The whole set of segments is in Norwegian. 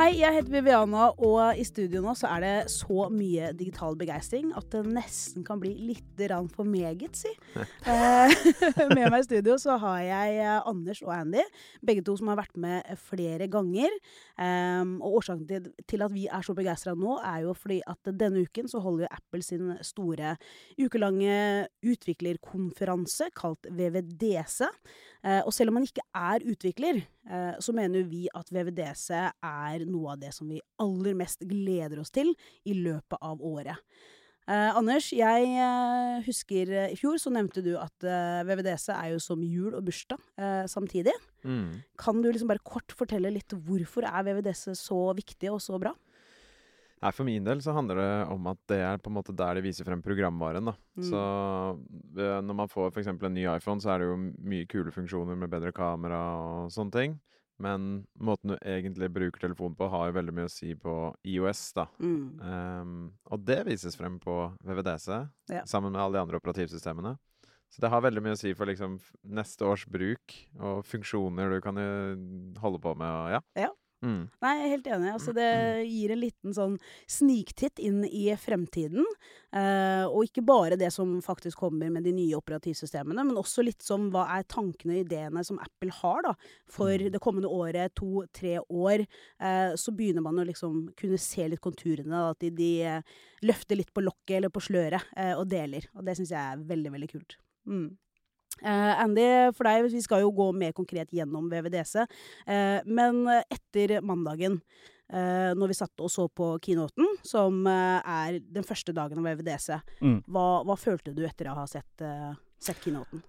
Hei, jeg heter Viviana, og i studio nå så er det så mye digital begeistring at det nesten kan bli litt for meget, si. Eh, med meg i studio så har jeg eh, Anders og Andy, begge to som har vært med flere ganger. Um, og årsaken til, at vi er så begeistra nå, er jo fordi at denne uken så holder jo Apple sin store ukelange utviklerkonferanse kalt VVDC. Uh, og selv om man ikke er utvikler, uh, så mener vi at VVDC er noe av det som vi aller mest gleder oss til i løpet av året. Eh, Anders, jeg eh, husker eh, i fjor så nevnte du at eh, VVDC er jo som jul og bursdag eh, samtidig. Mm. Kan du liksom bare kort fortelle litt hvorfor er VVDC så viktig og så bra? Nei, For min del så handler det om at det er på en måte der de viser frem programvaren. da. Mm. Så eh, når man får f.eks. en ny iPhone, så er det jo mye kule funksjoner med bedre kamera og sånne ting. Men måten du egentlig bruker telefonen på, har jo veldig mye å si på IOS, da. Mm. Um, og det vises frem på VVDC, Ja. sammen med alle de andre operativsystemene. Så det har veldig mye å si for liksom neste års bruk og funksjoner du kan holde på med og ja. Ja. Mm. Nei, jeg er helt enig. Altså, det gir en liten sånn sniktitt inn i fremtiden. Eh, og ikke bare det som faktisk kommer med de nye operativsystemene, men også litt som hva er tankene og ideene som Apple har da, for Mm. det kommende året, to-tre år. Eh, så begynner man å liksom kunne se litt konturene. Da, at de, de eh, løfter litt på lokket eller på sløret eh, og deler. Og det syns jeg er veldig, veldig kult. Mm. Eh, Andy, for deg, vi skal jo gå mer konkret gjennom VVDC. Uh, men etter mandagen, uh, når vi satt og så på keynoten, som eh, er den første dagen av VVDC, Mm. hva, hva følte du etter å ha sett, eh, sett keynoten?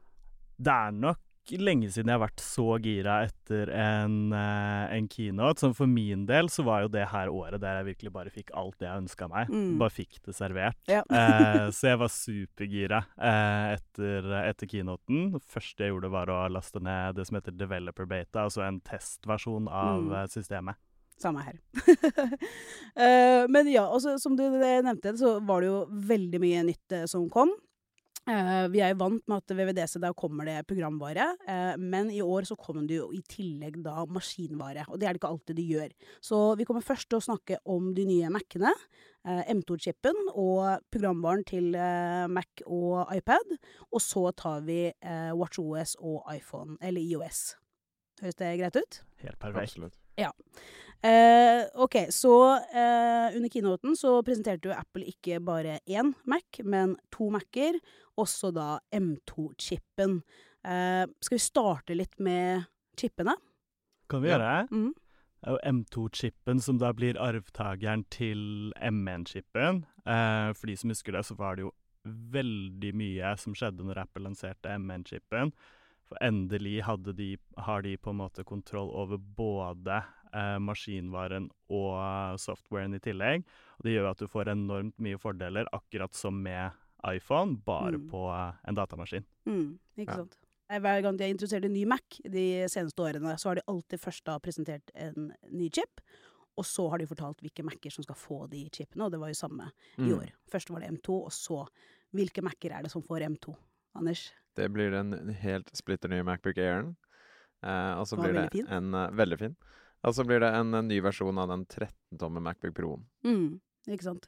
Det er nok lenge siden jeg har vært så gira etter en, eh, en keynote. Som for min del så var jo det her året der jeg virkelig bare fikk alt det jeg ønska meg. Mm. Bare fikk det servert. Ja. Eh, så jeg var supergira eh, etter, etter keynoten. Det første jeg gjorde, var å laste ned det som heter Developer Beta, altså en testversjon av Mm. eh, systemet. Samme her. Eh, men ja, også, som du nevnte, så var det jo veldig mye nytt eh, som kom. Eh, vi er jo vant med at VVDC, da kommer det programvare, Uh, men i år så kommer det jo i tillegg da maskinvare, og det er det ikke alltid de gjør. Så vi kommer først til å snakke om de nye Mac-ene, Uh, M2-chipen og programvaren til Mac og iPad, og så tar vi WatchOS og iPhone, eller IOS. Høres det greit ut? Helt perfekt. Absolutt. Eh, ok, så eh, under keynoten så presenterte jo Apple ikke bare én Mac, men to Mac-er, også da M2-chipen. Eh, skal vi starte litt med chipene? Kan vi gjøre det? Ja. Det jo M2-chipen som da blir arvtakeren til M1-chipen. Eh, for de som husker det, så var det jo veldig mye som skjedde når Apple lanserte M1-chipen. For endelig hadde de, har de på en måte kontroll over både eh, maskinvaren og softwaren i tillegg. Og det gjør at du får enormt mye fordeler, akkurat som med iPhone, bare Mm. på eh, en datamaskin. Mm, ikke Ja. sant? Eh, Hver gang de har introdusert en ny Mac de seneste årene, så har de alltid først da presentert en ny chip, og så har de fortalt hvilke Mac-er som skal få de chipene, og det var jo samme i Mm. år. Først var det M2, og så hvilke Mac-er er det som får M2? Anders? Det blir den helt splitter nye Macbook Airen. Eh, og så blir det fin. en uh, Veldig fin. Og så blir det en, en, ny versjon av den 13-tomme Macbook Pro-en. Mm, ikke sant.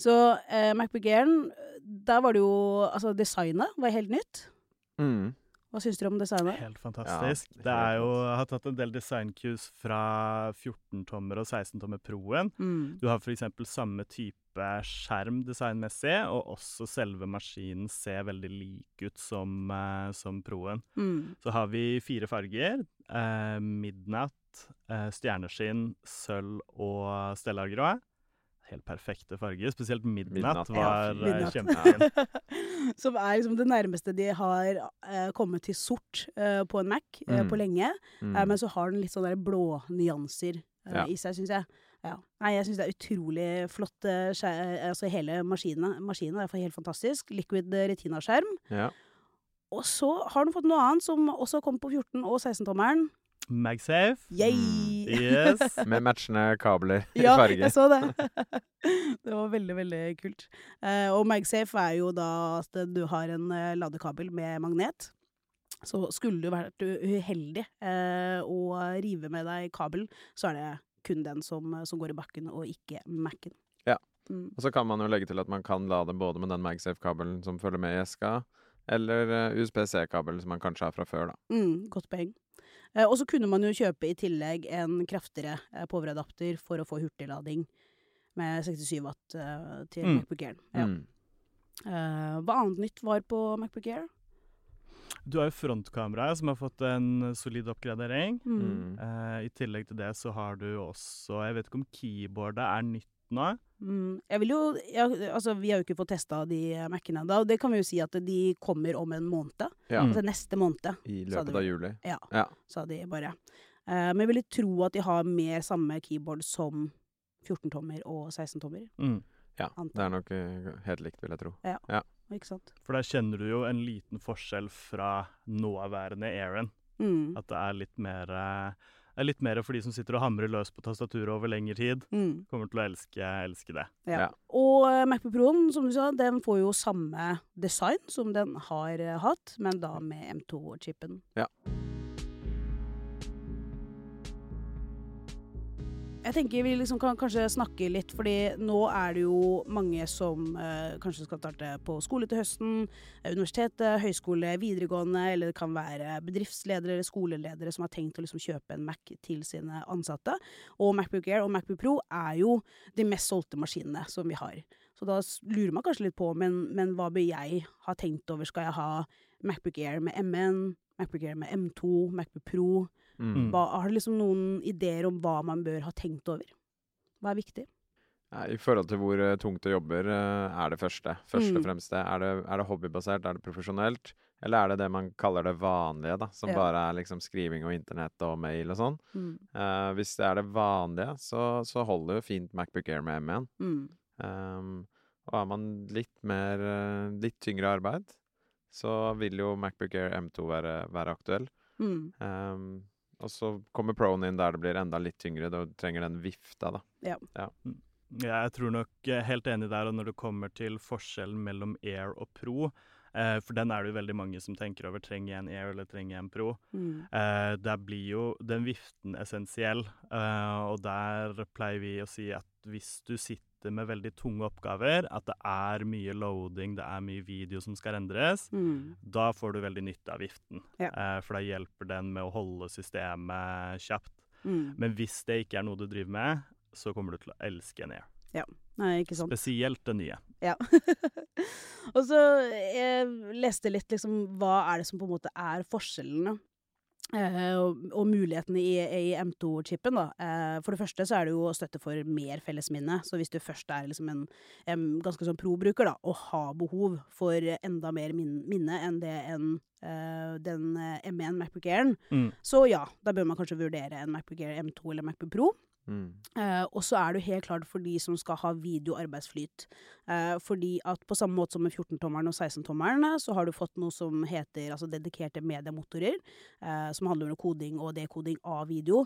Så eh, Macbook Airen, der var det jo Altså, designet var helt nytt. Mm. Hva syns dere om designet? Helt fantastisk. helt det er jo, jeg har tatt en del design-cues fra 14-tommer og 16-tommer Proen. Mm. Du har f.eks. samme type skjerm designmessig, og også selve maskinen ser veldig lik ut som, eh, som Proen. Mm. Så har vi fire farger. Eh, midnatt, eh, stjerneskinn, sølv og stellargrå. Helt perfekte farger. Spesielt midnatt, Midnatt. var Ja, eh, midnatt. kjempefin. Som er liksom det nærmeste de har eh, kommet til sort eh, på en Mac eh, Mm. på lenge. Mm. Eh, men så har den litt sånne blå nyanser eh, Ja. i seg, syns jeg. Ja. Nei, jeg syns det er utrolig flott. altså hele maskinen, maskinen er helt fantastisk. Liquid retina-skjerm. ja. og så har den fått noe annet som også kom på 14- og 16-tommeren. Magsafe. Yay! Mm, Yes. Med matchende kabler i Ja, jeg så det. det var veldig, veldig kult. Eh, og MagSafe er jo da at du har en eh, ladekabel med magnet. Så skulle du vært uheldig eh, og rive med deg kabelen, så er det kun den som, som går i bakken, og ikke Mac-en. Ja. Mm. Og så kan man jo legge til at man kan lade både med den MagSafe-kabelen som følger med i eska, eller USB-C-kabel som man kanskje har fra før, da. Mm, godt poeng. Eh, og så kunne man jo kjøpe i tillegg en kraftigere eh, poweradapter for å få hurtiglading med 67 watt eh, til Mm. MacBook Air. Ja. Mm. Eh, hva annet nytt var på MacBook Air? Du har jo frontkameraet, som har fått en solid oppgradering. Mm. Eh, I tillegg til det så har du også Jeg vet ikke om keyboardet er nytt nå. Mm. Jeg vil jo jeg, Altså, vi har jo ikke fått testa de Mac-ene ennå, og det kan vi jo si at de kommer om en måned. Ja, Mm. Altså neste måned, i løpet av juli. Ja. Ja. sa de bare. Uh, men jeg vil jo tro at de har mer samme keyboard som 14-tommer og 16-tommer. Mm. ja. Det er nok eh, helt likt, vil jeg tro. Ja, Ikke sant? For der kjenner du jo en liten forskjell fra nåværende Aaron. Mm. At det er litt mer er litt mer for de som sitter og hamrer løs på tastaturet over lengre tid. Mm. Kommer til å elske, elske det. Ja. Ja. Og eh, MacBook Proen, som du sa, den får jo samme design som den har eh, hatt, men da med M2-chipen. Ja. Jeg tenker vi liksom kan kanskje snakke litt, fordi nå er det jo mange som eh, kanskje skal starte på skole til høsten. Universitet, Universitetet, høyskole, videregående, eller det kan være bedriftsledere eller skoleledere som har tenkt å liksom kjøpe en Mac til sine ansatte. Og Macbook Air og Macbook Pro er jo de mest solgte maskinene som vi har. Så da lurer man kanskje litt på, men, men hva bør jeg ha tenkt over? Skal jeg ha Macbook Air med M1, Macbook Air med M2, Macbook Pro? Mm. Mm. Hva, har du liksom noen ideer om hva man bør ha tenkt over? Hva er viktig? I forhold til hvor eh, tungt det jobber, eh, er det første. Først Mm. og fremst det. Er det, er det hobbybasert, er det profesjonelt? Eller er det det man kaller det vanlige, da? Som Ja. bare er liksom skriving og internett og mail og sånn. Mm. Uh, hvis det er det vanlige, så, så holder jo fint Macbook Air med M1. Mm. Um, og har man litt mer eh, litt tyngre arbeid, så vil jo Macbook Air M2 være, være aktuell. Mm. Um, og så kommer Proen inn der det blir enda litt tyngre. Du trenger den vifta, da. Ja, jeg tror nok eh, helt enig der, og når det kommer til forskjellen mellom Air og Pro, eh, for den er det jo veldig mange som tenker over. Trenger jeg en Air eller trenger jeg en Pro? Mm. Eh, der blir jo den viften essensiell, eh, og der pleier vi å si at hvis du sitter med veldig tunge oppgaver, at det er mye loading, det er mye video som skal endres, Mm. da får du veldig nytte av viften. Ja. Eh, for da hjelper den med å holde systemet kjapt. Mm. Men hvis det ikke er noe du driver med, så kommer du til å elske en Air. Nei, ikke sant. Spesielt det nye. Ja. og så jeg leste litt liksom hva er det som på en måte er forskjellene. eh, og, og mulighetene i, i M2-chipen. da. Eh, for det første så er det jo støtte for mer fellesminne. Så hvis du først er liksom en, en ganske sånn pro-bruker da, og har behov for enda mer min, minne enn det en, Uh, den eh, M1 Macbook Airen, Mm. så ja, da bør man kanskje vurdere en Macbook Air M2 eller Macbook Pro. Mm. Eh, og så er jo helt klart for de som skal ha videoarbeidsflyt. Uh, fordi at på samme måte som med 14-tommeren og 16-tommeren, så har du fått noe som heter altså dedikerte mediemotorer, uh, som handler om koding og dekoding av video.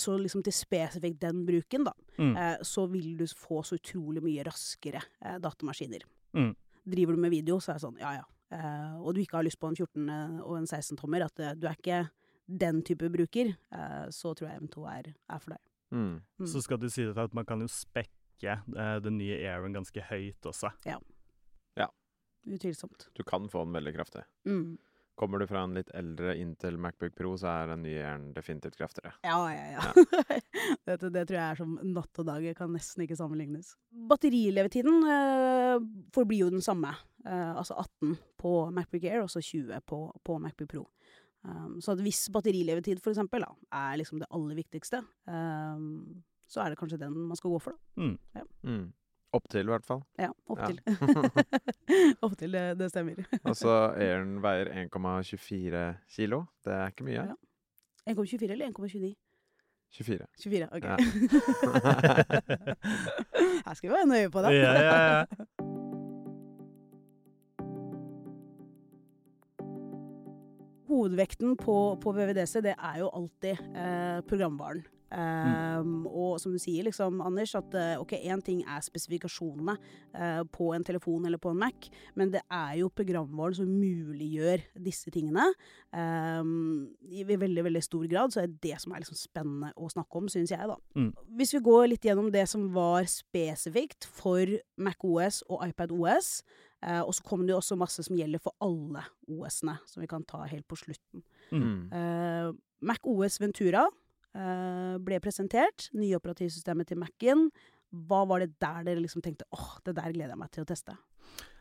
Så liksom til spesifikt den bruken, da, Mm. så vil du få så utrolig mye raskere datamaskiner. Mm. Driver du med video, så er det sånn, ja ja. Og du ikke har lyst på en 14 og en 16-tommer, at du er ikke den type bruker, så tror jeg M2 er, er for deg. Mm. Mm. Så skal det sies at man kan jo spekke eh, den nye Airen ganske høyt også. Ja, Utvilsomt. Du kan få den veldig kraftig. Mm. Kommer du fra en litt eldre Intel Macbook Pro, så er den nye Airen definitivt kraftigere. Ja, ja, ja. Du, det tror jeg er som natt og dag. Det kan nesten ikke sammenlignes. Batterilevetiden eh, forblir jo den samme. Eh, altså 18 på Macbook Air og så 20 på, på Macbook Pro. Um, så at hvis batterilevetid for eksempel da, er liksom det aller viktigste, um, så er det kanskje den man skal gå for. da. Mm. Mm. Opptil, i hvert fall. Ja, opp Ja. til. opp til, det, det stemmer. Altså, Airen veier 1,24 kilo. Det er ikke mye. Ja. 1,24 eller 1,29? 24. 24, ok. Ja. Her skal vi være nøye på det. Ja, ja, ja. Hovedvekten på, på VVDC, det er jo alltid eh, programvaren. Um, Og som du sier, liksom, Anders, at eh, ok, én ting er spesifikasjonene uh, på en telefon eller på en Mac, men det er jo programvaren som muliggjør disse tingene. Um, I veldig veldig stor grad så er det det som er liksom spennende å snakke om, syns jeg. da. Mm. Hvis vi går litt gjennom det som var spesifikt for MacOS og iPadOS, eh, og så kommer det jo også masse som gjelder for alle OS-ene, som vi kan ta helt på slutten. Mm. Mm. Mac OS Ventura eh, ble presentert. Nye operativsystemet til Mac-en. Hva var det der dere liksom tenkte åh, det der gleder jeg meg til å teste?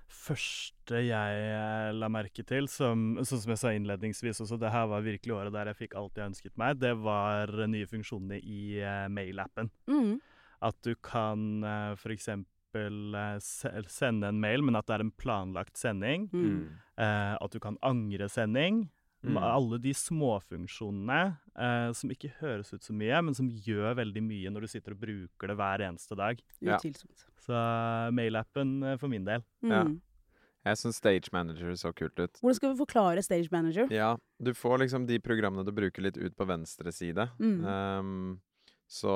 første jeg la merke til, som, sånn som jeg sa innledningsvis også, det her var virkelig året der jeg fikk alt jeg ønsket meg, det var nye funksjoner i uh, mail-appen. Mm. At du kan uh, f.eks. Se sende en mail, men at det er en planlagt sending. Mm. Eh, at du kan angre sending. Mm. Alle de småfunksjonene eh, som ikke høres ut så mye, men som gjør veldig mye når du sitter og bruker det hver eneste dag. Ja. Så eh, mailappen eh, for min del. Mm. Ja. Jeg syns Stage Manager så kult ut. Hvordan skal vi forklare Stage Manager? Ja, du får liksom de programmene du bruker litt ut på venstre side. Mm. Ehm, så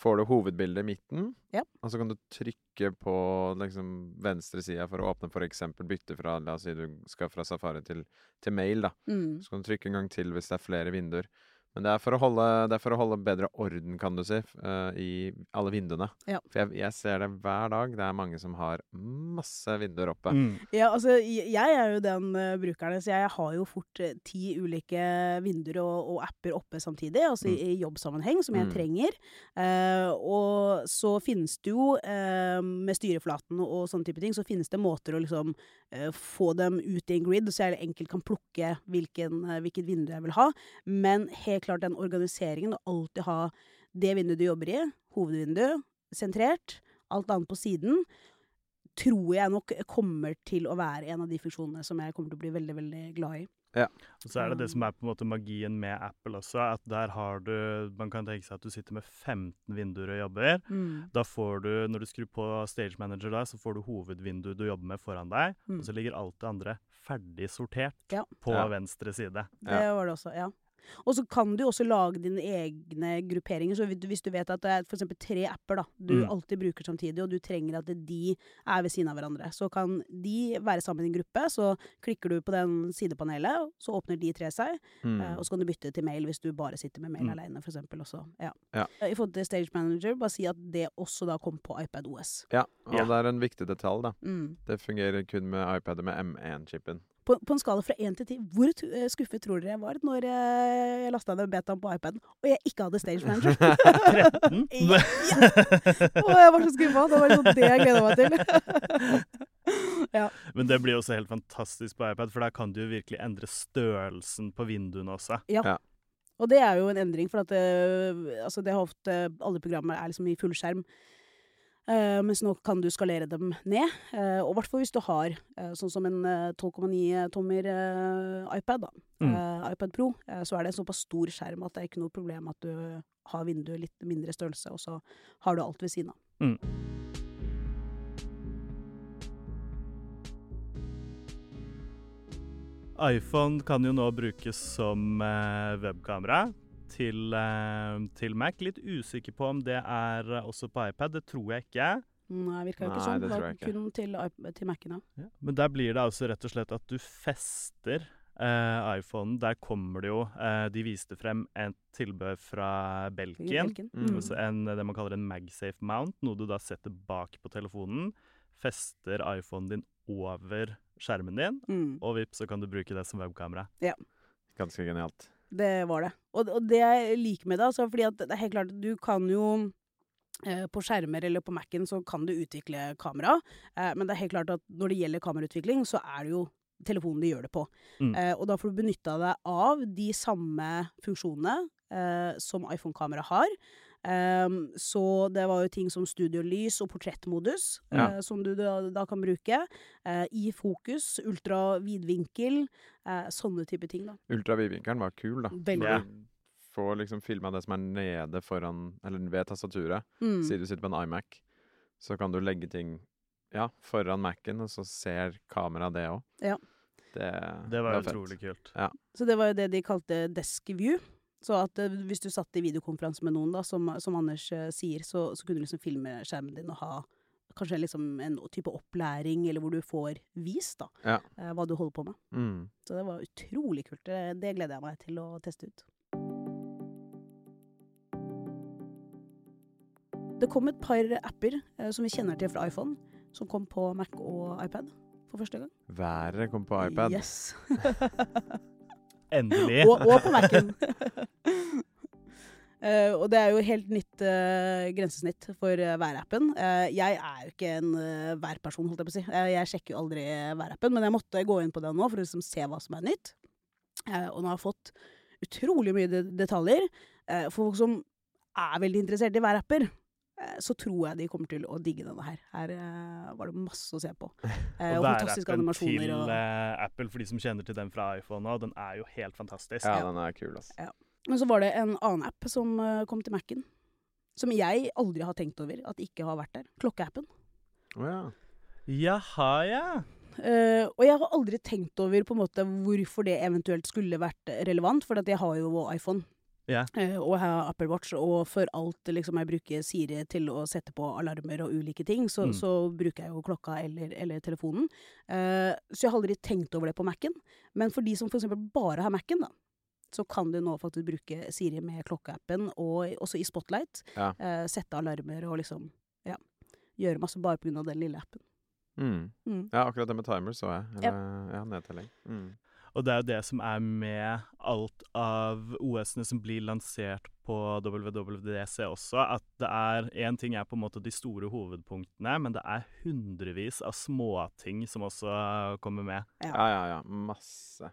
får du hovedbildet i midten, Ja. og så kan du trykke på liksom venstre side for å åpne f.eks. bytte fra La oss si du skal fra Safari til, til mail, da. Mm. Så kan du trykke en gang til hvis det er flere vinduer. Men det er for å holde, det er for å holde bedre orden, kan du si, eh, i alle vinduene. Ja. For jeg, jeg ser det hver dag. Det er mange som har masse vinduer oppe. Mm. Ja, altså, jeg er jo den uh, brukeren, så jeg har jo fort uh, ti ulike vinduer og, og apper oppe samtidig, altså i, i jobbsammenheng, som jeg Mm. trenger. Eh, og så finnes det jo, eh, med styreflaten og sånne type ting, så finnes det måter å liksom få dem ut i en grid, så jeg enkelt kan plukke hvilken, hvilket vindu jeg vil ha. Men helt klart den organiseringen, å alltid ha det vinduet du jobber i, hovedvinduet, sentrert, alt annet på siden, tror jeg nok kommer til å være en av de funksjonene som jeg kommer til å bli veldig, veldig glad i. Ja. Og så er det det som er på en måte magien med Apple også, at der har du Man kan tenke seg at du sitter med 15 vinduer og jobber. Da får du, når du skrur på Stage Manager, da, så får du hovedvinduet du jobber med foran deg, Mm. og så ligger alt det andre ferdig sortert Ja. på Ja. venstre side. Det var det også, ja. Og så kan du også lage dine egne grupperinger. Så hvis du vet at det er f.eks. tre apper da, du Mm. alltid bruker samtidig, og du trenger at de er ved siden av hverandre, så kan de være sammen i en gruppe. Så klikker du på den sidepanelet, så åpner de tre seg. Mm. Eh, og så kan du bytte til mail hvis du bare sitter med mail Mm. alene, for eksempel, også. Ja. Ja. Eh, I forhold til Stage Manager, bare si at det også da kom på iPad OS. Ja, og Ja. det er en viktig detalj, da. Mm. Det fungerer kun med iPad med M1-chipen. På, på en skala fra én til ti, hvor eh, skuffet tror dere jeg var når jeg lasta ned betaen på iPaden og jeg ikke hadde Stage Manager? 13? Ja. Og jeg var så skuffa. Det var liksom det jeg gleda meg til. ja. Men det blir også helt fantastisk på iPad, for der kan du jo virkelig endre størrelsen på vinduene også. Ja, Og det er jo en endring, for at eh, altså det har ofte Alle programmer er liksom i fullskjerm. Uh, mens nå kan du skalere dem ned. eh, og i hvert fall hvis du har eh, sånn som en eh, 12,9-tommer eh, iPad, da. Mm. eh, iPad Pro, eh, så er det en såpass stor skjerm at det er ikke noe problem at du har vinduet litt mindre størrelse, og så har du alt ved siden av. Mm. iPhone kan jo nå brukes som eh, webkamera til, eh, til Mac. Litt usikker på om det er eh, også på iPad. Det tror jeg ikke. Nei, virka jo ikke sånn. det Det var kun til, til Mac-en, ja. Men der blir det altså rett og slett at du fester eh, iPhonen. Der kommer det jo eh, De viste frem et tilbud fra Belgien. Belgien. Mm. En, det man kaller en MagSafe mount, noe du da setter bak på telefonen. Fester iPhonen din over skjermen din, Mm. og vips, så kan du bruke det som webkamera. Ganske genialt. Det var det. Og, og det jeg liker med det, altså, fordi at det er helt klart, du kan jo eh, på skjermer eller på Mac-en så kan du utvikle kamera, eh, men det er helt klart at når det gjelder kamerautvikling, så er det jo telefonen du gjør det på. Mm. Eh, og da får du benytta deg av de samme funksjonene som iPhone-kamera har. Ehm, så det var jo ting som studiolys og portrettmodus Ja. uh, som du da, da kan bruke. Uh, I fokus, ultravidvinkel, uh, sånne type ting, da. Ultravidvinkelen var kul, da. Veldig. Du får liksom filma det som er nede foran, eller ved tastaturet. Mm. Siden du sitter på en iMac, så kan du legge ting ja, foran Mac-en, og så ser kameraet det òg. Det, Det var fett. utrolig kult. Så det var jo det de kalte desk view. Så at eh, hvis du satt i videokonferanse med noen, da, som, som Anders eh, sier, så, så kunne du liksom filme skjermen din og ha kanskje liksom en type opplæring, eller hvor du får vist da, Ja. eh, hva du holder på med. Mm. Så det var utrolig kult. Det, det gleder jeg meg til å teste ut. Det kom et par apper eh, som vi kjenner til fra iPhone, som kom på Mac og iPad for første gang. Været kom på iPad. Yes. Endelig. og, og på Mac-en. Uh, og det er jo helt nytt uh, grensesnitt for uh, værappen. Eh, jeg er jo ikke en uh, værperson, holdt jeg på å si. Jeg sjekker jo aldri værappen, men jeg måtte gå inn på den nå for å liksom se hva som er nytt. Eh, og nå har jeg fått utrolig mye detaljer. Eh, for folk som er veldig interessert i værapper, så tror jeg de kommer til å digge denne her. Her eh, var det masse å se på. Eh, Og og fantastiske værappen animasjoner. til Og, eh, Apple, for de som kjenner til den fra iPhone nå, den er jo helt fantastisk. Ja, den er kul, ass. Men så var det en annen app som eh, kom til Mac-en. Som jeg aldri har tenkt over at ikke har vært der. Klokkeappen. Å ja. Jaha, ja. Uh, og jeg har aldri tenkt over på en måte hvorfor det eventuelt skulle vært relevant, for at jeg har jo iPhone. Eh, og jeg har Apple Watch, og for alt liksom, jeg bruker Siri til å sette på alarmer og ulike ting, så, Mm. så bruker jeg jo klokka eller, eller telefonen. Uh, så jeg har aldri tenkt over det på Mac-en. Men for de som f.eks. bare har Mac-en, da, så kan du nå faktisk bruke Siri med klokkeappen, og også i Spotlight. Ja. Uh, sette alarmer og liksom ja, gjøre masse bare pga. den lille appen. Mm. Mm. ja, akkurat det med timer så jeg. Eller, ja, nedtelling. Mm. Og det er jo det som er med alt av OS-ene som blir lansert på WWDC også, at det er Én ting er på en måte de store hovedpunktene, men det er hundrevis av småting som også kommer med. Ja, ja, ja. Masse.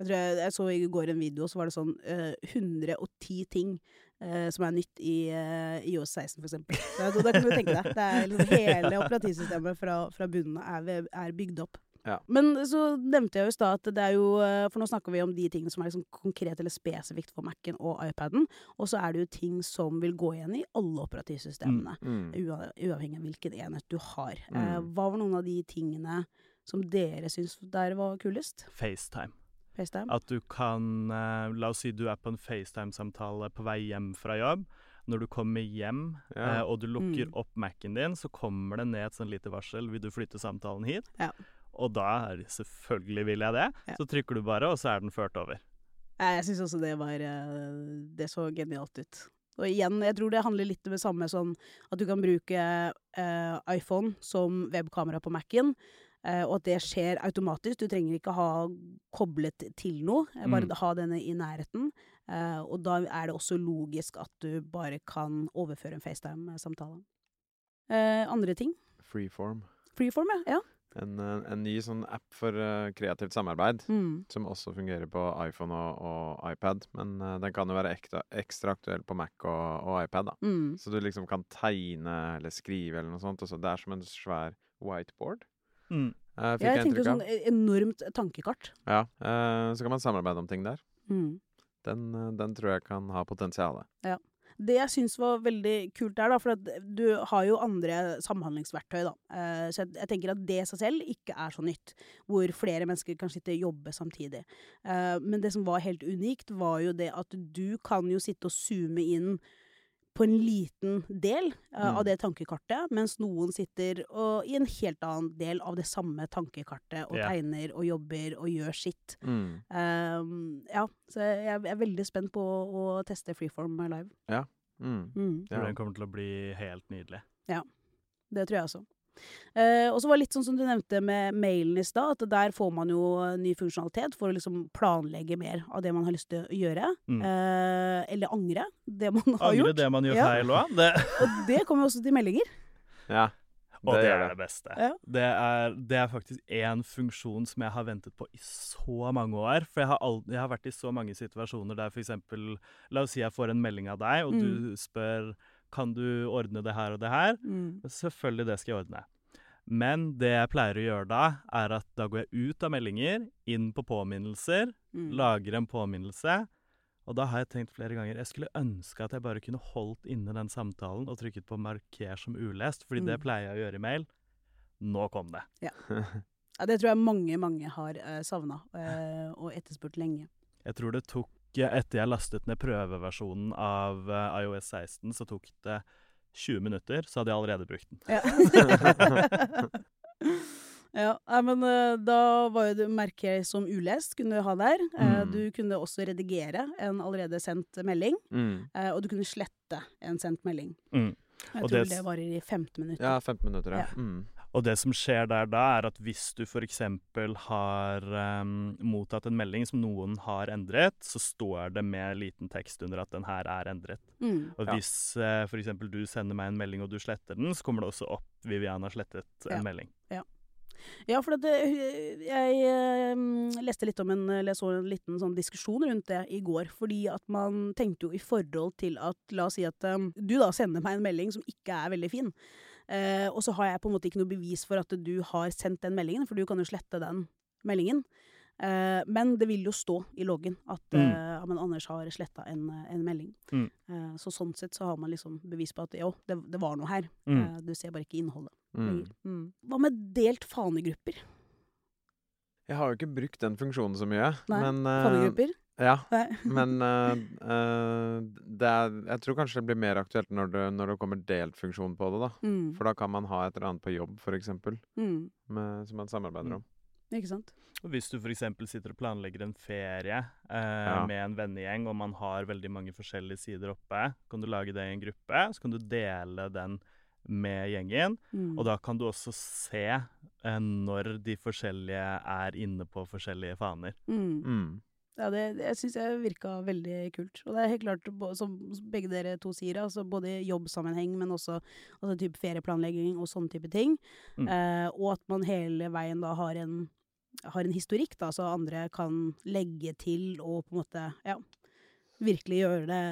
Jeg tror jeg, jeg så i går en video, så var det sånn uh, 110 ting uh, som er nytt i uh, IOS 16, for eksempel. Så da, da kan du tenke deg. Det er liksom hele operativsystemet fra, fra bunnen er, er bygd opp. Ja. Men så nevnte jeg jo i stad at det er jo eh, For nå snakker vi om de tingene som er liksom konkret eller spesifikt for Mac-en og iPaden. Og så er det jo ting som vil gå igjen i alle operativsystemene. Mm. Ua- Uavhengig av hvilken enhet du har. Eh, Mm. hva var noen av de tingene som dere syns der var kulest? FaceTime. FaceTime? At du kan eh, La oss si du er på en FaceTime-samtale på vei hjem fra jobb. Når du kommer hjem Ja. eh, og du lukker Mm. opp Mac-en din, så kommer det ned et sånn lite varsel. Vil du flytte samtalen hit? Ja. Og da er det selvfølgelig vil jeg det. Ja. Så trykker du bare, og så er den ført over. Jeg syns også det var eh, Det så genialt ut. Og igjen, jeg tror det handler litt om det samme sånn at du kan bruke eh, iPhone som webkamera på Mac-en. eh, og at det skjer automatisk. Du trenger ikke ha koblet til noe, eh, bare Mm. ha denne i nærheten. Eh, og da er det også logisk at du bare kan overføre en FaceTime-samtale. Eh, andre ting? Freeform. Freeform, ja. ja. En, eh, en ny sånn app for uh, kreativt samarbeid. Mm. Som også fungerer på iPhone og, og iPad. Men uh, den kan jo være ekta, ekstra aktuell på Mac og, og iPad. da. Mm. Så du liksom kan tegne eller skrive eller noe sånt. Og så det er som en svær whiteboard. Mm. Uh, fikk Jeg jeg tenker jo sånn e- enormt tankekart. Ja, eh, så kan man samarbeide om ting der. Mm. Den, den tror jeg kan ha potensial. Det jeg syns var veldig kult der, da, for du har jo andre samhandlingsverktøy, da. Eh, så jeg, jeg tenker at det i seg selv ikke er så nytt. Hvor flere mennesker kan sitte og jobbe samtidig. Eh, men det som var helt unikt, var jo det at du kan jo sitte og zoome inn på en liten del Mm. av det tankekartet, mens noen sitter og, i en helt annen del av det samme tankekartet og yeah. tegner og jobber og gjør sitt. Mm. Um, ja, så jeg, jeg er veldig spent på å teste Freeform live. Mm. Mm. Tror Ja. den kommer til å bli helt nydelig. Ja, Det tror jeg også. Eh, og så var det litt sånn som du nevnte med mailen i stad, at der får man jo ny funksjonalitet for å liksom planlegge mer av det man har lyst til å gjøre. Mm. Uh, eller angre det man har Angre gjort. det man gjør Ja. feil òg. Og det kommer jo også til meldinger. Ja. og det, gjør er det beste. Ja. Det, er, det er faktisk én funksjon som jeg har ventet på i så mange år. For jeg har, aldri, jeg har vært i så mange situasjoner der f.eks. La oss si jeg får en melding av deg, og Mm. du spør kan du ordne det her og det her. Mm. Selvfølgelig, det skal jeg ordne. Men det jeg pleier å gjøre da, er at da går jeg ut av meldinger, inn på påminnelser, Mm. lager en påminnelse. Og da har jeg tenkt flere ganger jeg skulle ønske at jeg bare kunne holdt inne den samtalen og trykket på 'marker som ulest', fordi det Mm. pleier jeg å gjøre i mail. Nå kom det. Ja, det tror jeg mange, mange har uh, savna uh, og etterspurt lenge. Jeg tror det tok Etter jeg lastet ned prøveversjonen av uh, iOS 16, så tok det 20 minutter, så hadde jeg allerede brukt den. Ja. ja, men uh, da var jo det merket som ulest kunne du ha der. Uh, Mm. Du kunne også redigere en allerede sendt melding, Mm. uh, og du kunne slette en sendt melding. Mm. Jeg Og tror det det varer i 15 minutter. Ja, 15 minutter, ja. Ja. Og det som skjer der da, er at hvis du f.eks. har um, mottatt en melding som noen har endret, så står det med liten tekst under at den her er endret. Mm. Og Ja. hvis uh, f.eks. du sender meg en melding og du sletter den, så kommer det også opp Vivian har slettet en Ja. melding. Ja, for det, jeg eh, leste litt om en, eller så en liten sånn diskusjon rundt det i går. Fordi at man tenkte jo i forhold til at La oss si at um, du da sender meg en melding som ikke er veldig fin. Eh, og så har jeg på en måte ikke noe bevis for at du har sendt den meldingen, for du kan jo slette den meldingen. Eh, men det vil jo stå i loggen at Mm. eh, men Anders har sletta en, en melding. Mm. Eh, så sånn sett så har man liksom bevis på at jo, det, det var noe her. Mm. Eh, du ser bare ikke innholdet. Mm. Mm. Hva med delt fanegrupper? Jeg har jo ikke brukt den funksjonen så mye, Nei, men eh, Fanegrupper? Ja, men uh, uh, det er Jeg tror kanskje det blir mer aktuelt når det, når det kommer delt funksjon på det, da. Mm. For da kan man ha et eller annet på jobb, eksempel, Mm. med, som man samarbeider Mm. om. Ikke sant? Hvis du f.eks. sitter og planlegger en ferie eh, Ja. med en vennegjeng, og man har veldig mange forskjellige sider oppe, kan du lage det i en gruppe, så kan du dele den med gjengen. Mm. Og da kan du også se eh, når de forskjellige er inne på forskjellige faner. Mm. Ja, det, det syns jeg virka veldig kult. Og det er helt klart, som begge dere to sier, altså både i jobbsammenheng, men også altså type ferieplanlegging og sånne type ting. Mm. Eh, og at man hele veien da har en, har en historikk, da, så andre kan legge til og på en måte, ja, virkelig gjøre det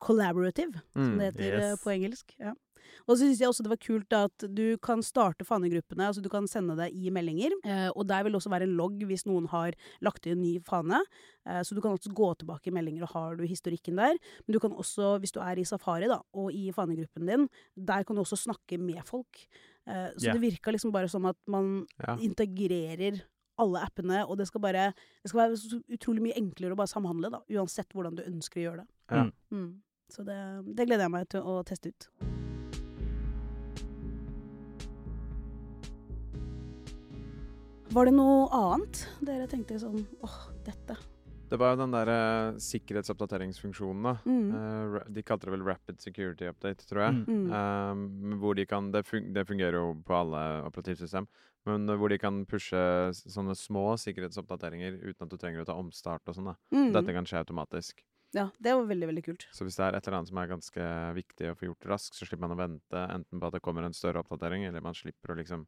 collaborative, som Mm. det heter eh, Yes. på engelsk. Ja. Og så syns jeg også det var kult at du kan starte fanegruppene, altså du kan sende deg i meldinger. Eh, og der vil det også være en logg hvis noen har lagt inn en ny fane. Eh, så du kan også gå tilbake i meldinger, og har du historikken der. Men du kan også, hvis du er i Safari da, og i fanegruppen din, der kan du også snakke med folk. Eh, så yeah. det virka liksom bare som at man Ja. integrerer alle appene, og det skal bare Det skal være så utrolig mye enklere å bare samhandle, da, uansett hvordan du ønsker å gjøre det. Ja. Mm. Mm. Så det, det gleder jeg meg til å teste ut. Var det noe annet dere tenkte sånn åh, dette? Det var jo den der uh, sikkerhetsoppdateringsfunksjonen, da. Mm. Uh, de kalte det vel Rapid Security Update, tror jeg. Mm. Um, hvor de kan det, fun det fungerer jo på alle operativsystem, men hvor de kan pushe sånne små sikkerhetsoppdateringer uten at du trenger å ta omstart og sånn. da. Mm. Dette kan skje automatisk. Ja, det var veldig, veldig kult. Så hvis det er et eller annet som er ganske viktig å få gjort raskt, så slipper man å vente enten på at det kommer en større oppdatering, eller man slipper å liksom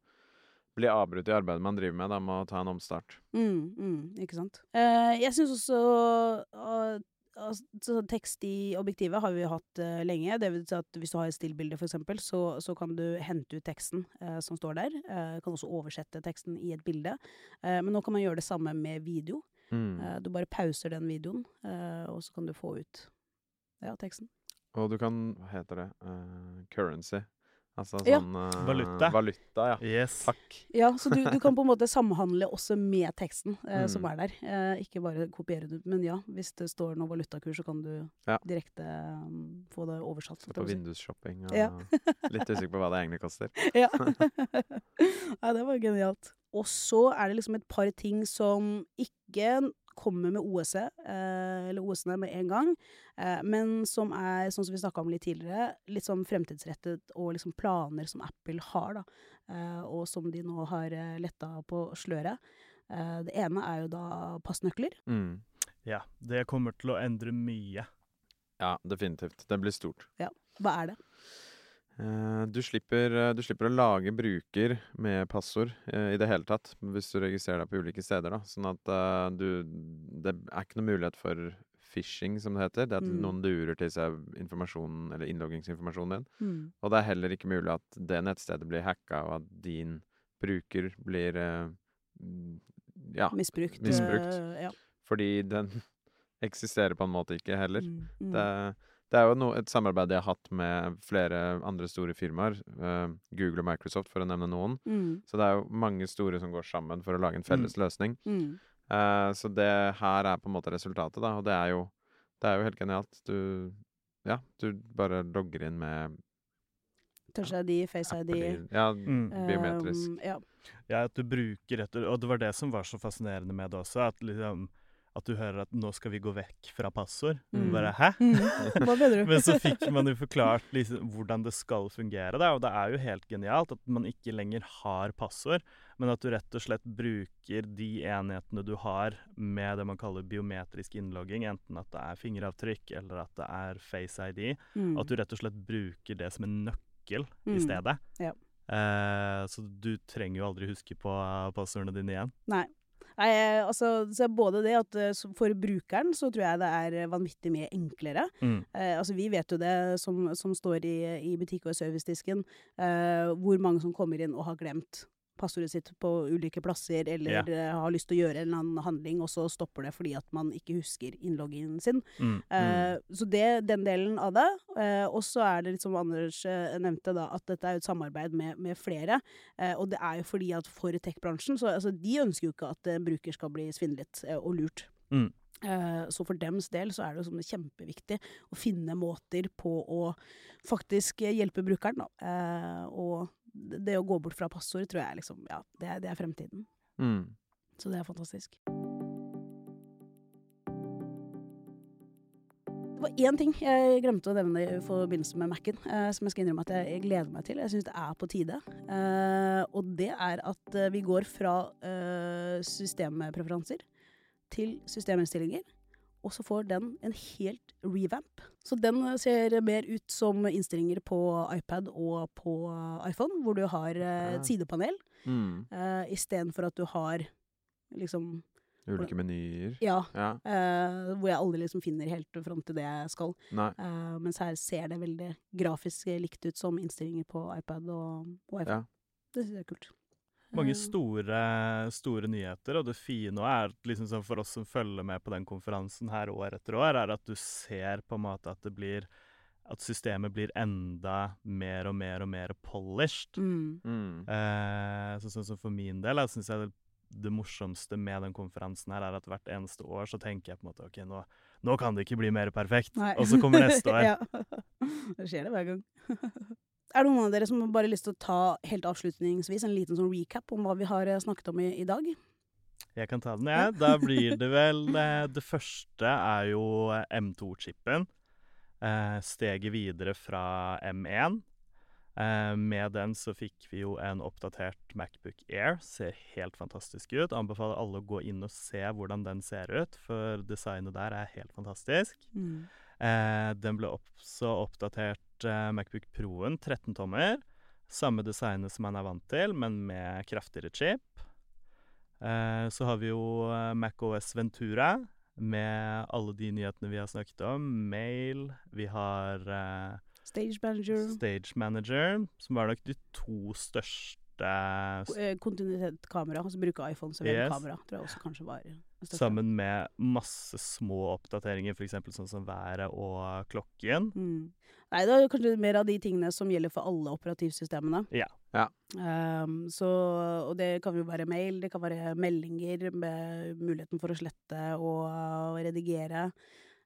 bli avbrutt i arbeidet man driver med, da, med å ta en omstart. Mm, mm, ikke sant. Uh, jeg syns også uh, altså, tekst i objektivet har vi hatt uh, lenge. Det vil si at hvis du har et stillbilde, eksempel, så, så kan du hente ut teksten uh, som står der. Uh, kan også oversette teksten i et bilde. Men nå kan man gjøre det samme med video. Mm. Du bare pauser den videoen, og så kan du få ut ja, teksten. Og du kan, hva heter det, currency. Altså Ja. sånn eh, Valuta. Valuta, ja. Yes. Takk. Ja, så du, du kan på en måte samhandle også med teksten eh, som Mm. er der. Eh, ikke bare kopiere det ut. Men ja, hvis det står noe valutakurs, så kan du Ja. direkte um, få det oversatt. Jeg på vindusshopping og Ja. litt usikker på hva det egentlig koster. Ja. ja, det var genialt. Og så er det liksom et par ting som ikke kommer med OSE, eh, eller OS-ene med en gang, eh, men som er, sånn som vi snakka om litt tidligere, litt sånn fremtidsrettet og liksom planer som Apple har, da, eh, og som de nå har eh, letta på sløret. Eh, det ene er jo da passnøkler. Mm. Ja, det kommer til å endre mye. Ja, definitivt. Det blir stort. Ja. Hva er det? Eh, du, slipper, eh, du slipper å lage bruker med passord eh, i det hele tatt, hvis du registrerer deg på ulike steder. Da. Sånn at eh, du Det er ikke noe mulighet for phishing, som det heter. Det at Mm. noen lurer til seg informasjonen, eller innloggingsinformasjonen din. Mm. Og det er heller ikke mulig at det nettstedet blir hacka, og at din bruker blir mm, Ja, Misbrukt. Misbrukt. Uh, ja. fordi den eksisterer på en måte ikke heller. Mm, mm. Det, Det er jo no, et samarbeid jeg har hatt med flere andre store firmaer. uh, Google og Microsoft, for å nevne noen. Mm. Så det er jo mange store som går sammen for å lage en felles løsning. Mm. Uh, så det her er på en måte resultatet, da. Og det er jo, det er jo helt genialt. Du Ja, du bare logger inn med Touch ID, Face ID. Ja, Mm. biometrisk. Um, ja. Ja, at du bruker etter Og det var det som var så fascinerende med det også, at liksom At du hører at nå skal vi gå vekk fra passord. Mm. Bare hæ? Mm. Men så fikk man jo forklart liksom hvordan det skal fungere, da. Og det er jo helt genialt at man ikke lenger har passord, men at du rett og slett bruker de enhetene du har med det man kaller biometrisk innlogging, enten at det er fingeravtrykk eller at det er Face ID. Mm. At du rett og slett bruker det som en nøkkel Mm. i stedet. Ja. Eh, så du trenger jo aldri huske på passordene dine igjen. Nei. Nei, eh, altså, så både det at eh, for brukeren så tror jeg det er vanvittig mye enklere. Mm. Eh, altså Vi vet jo det som, som står i, i butikk- og servicedisken, eh, hvor mange som kommer inn og har glemt passordet sitt på ulike plasser, eller Ja. eh, har lyst til å gjøre en eller annen handling, og så stopper det fordi at man ikke husker innloggingen sin. Mm. Eh, Så det, den delen av det. Uh, og så er det litt som Anders uh, nevnte, da, at dette er et samarbeid med, med flere. Og det er jo fordi at for tech-bransjen, så altså, de ønsker jo ikke at en bruker skal bli svindlet og lurt. Mm. Så for dems del så er det jo sånn kjempeviktig å finne måter på å faktisk hjelpe brukeren, da. Og det å gå bort fra passord tror jeg liksom, ja, det, er- det er fremtiden. Mm. Så det er fantastisk. Det var én ting jeg glemte å nevne i forbindelse med Mac-en, eh, som jeg skal innrømme at jeg, jeg gleder meg til. Jeg syns det er på tide. Eh, og det er at eh, vi går fra eh, systempreferanser til systeminnstillinger. Og så får den en helt revamp. Så den eh, ser mer ut som innstillinger på iPad og på iPhone, hvor du har eh, et sidepanel Mm. uh, istedenfor at du har liksom Ulike menyer. Ja. Ja. Uh, hvor jeg aldri liksom finner helt fram til det jeg skal. Eh, mens her ser det veldig grafisk likt ut som innstillinger på iPad og, og iPhone. Ja. Det syns jeg er kult. Mange Eh, store, store nyheter, og det fine er liksom sånn for oss som følger med på den konferansen her år etter år, er at du ser på en måte at det blir At systemet blir enda mer og mer og mer polished. Mm. Mm. Eh, så sånn som for min del, syns jeg det, det morsomste med den konferansen her er at hvert eneste år så tenker jeg på en måte OK, nå, nå kan det ikke bli mer perfekt. Nei. Og så kommer neste år. ja. Det skjer det hver gang. er det noen av dere som bare lyst til å ta helt avslutningsvis en liten sånn recap om hva vi har eh, snakket om i, i dag? Jeg kan ta den, jeg. Da blir det vel eh, Det første er jo eh, M2-chipen. Eh, steget videre fra M1. Eh, med den så fikk vi jo en oppdatert Macbook Air. Ser helt fantastisk ut. Anbefaler alle å gå inn og se hvordan den ser ut, for designet der er helt fantastisk. Mm. Den ble også oppdatert eh, Macbook Pro-en, 13 tommer. Samme designet som man er vant til, men med kraftigere chip. Eh, så har vi jo eh, MacOS Ventura med alle de nyhetene vi har snakket om. Mail. Vi har Stage Manager, Stage Manager, som var nok de to største kontinuitetskamera, altså bruke iPhone som Yes. kamera, tror jeg også kanskje var. Sammen med masse små oppdateringer, f.eks. sånn som været og klokken. Mm. Nei, det er kanskje mer av de tingene som gjelder for alle operativsystemene. Ja. Ja. Um, så, og det kan jo være mail, det kan være meldinger med muligheten for å slette og, og redigere.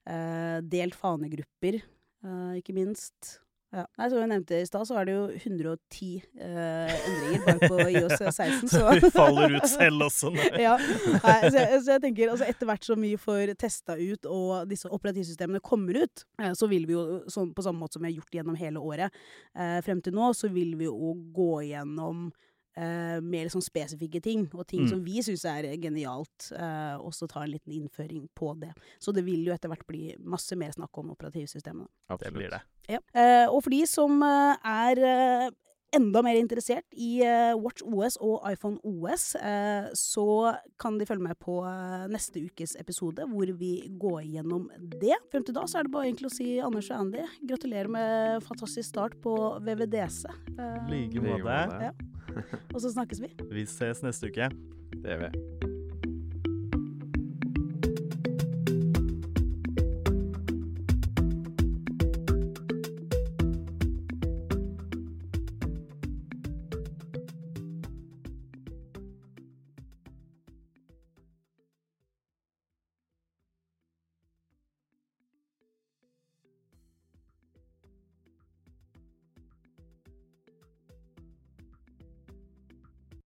Uh, delt fanegrupper, uh, ikke minst. Ja. Nei, som jeg nevnte i stad, så er det jo 110 eh, endringer bare på IOS 16. Så vi faller ut selv også. nei. ja. Nei, så, jeg, så jeg tenker altså etter hvert som vi får testa ut og disse operativsystemene kommer ut, eh, så vil vi jo, så, på samme måte som vi har gjort gjennom hele året eh, frem til nå, så vil vi jo gå gjennom eh, mer liksom spesifikke ting, og ting Mm. som vi syns er genialt. Uh, også ta en liten innføring på det. Så det vil jo etter hvert bli masse mer snakk om operativsystemene. Det blir det. Ja. Uh, og for de som er enda mer interessert i eh, Watch OS og iPhone OS, eh, så kan de følge med på eh, neste ukes episode, hvor vi går gjennom det. Frem til da så er det bare egentlig å si Anders og Andy, gratulerer med fantastisk start på VVDC. I Like Like måte. Ja. og så snakkes vi. Vi ses neste uke. Det gjør vi.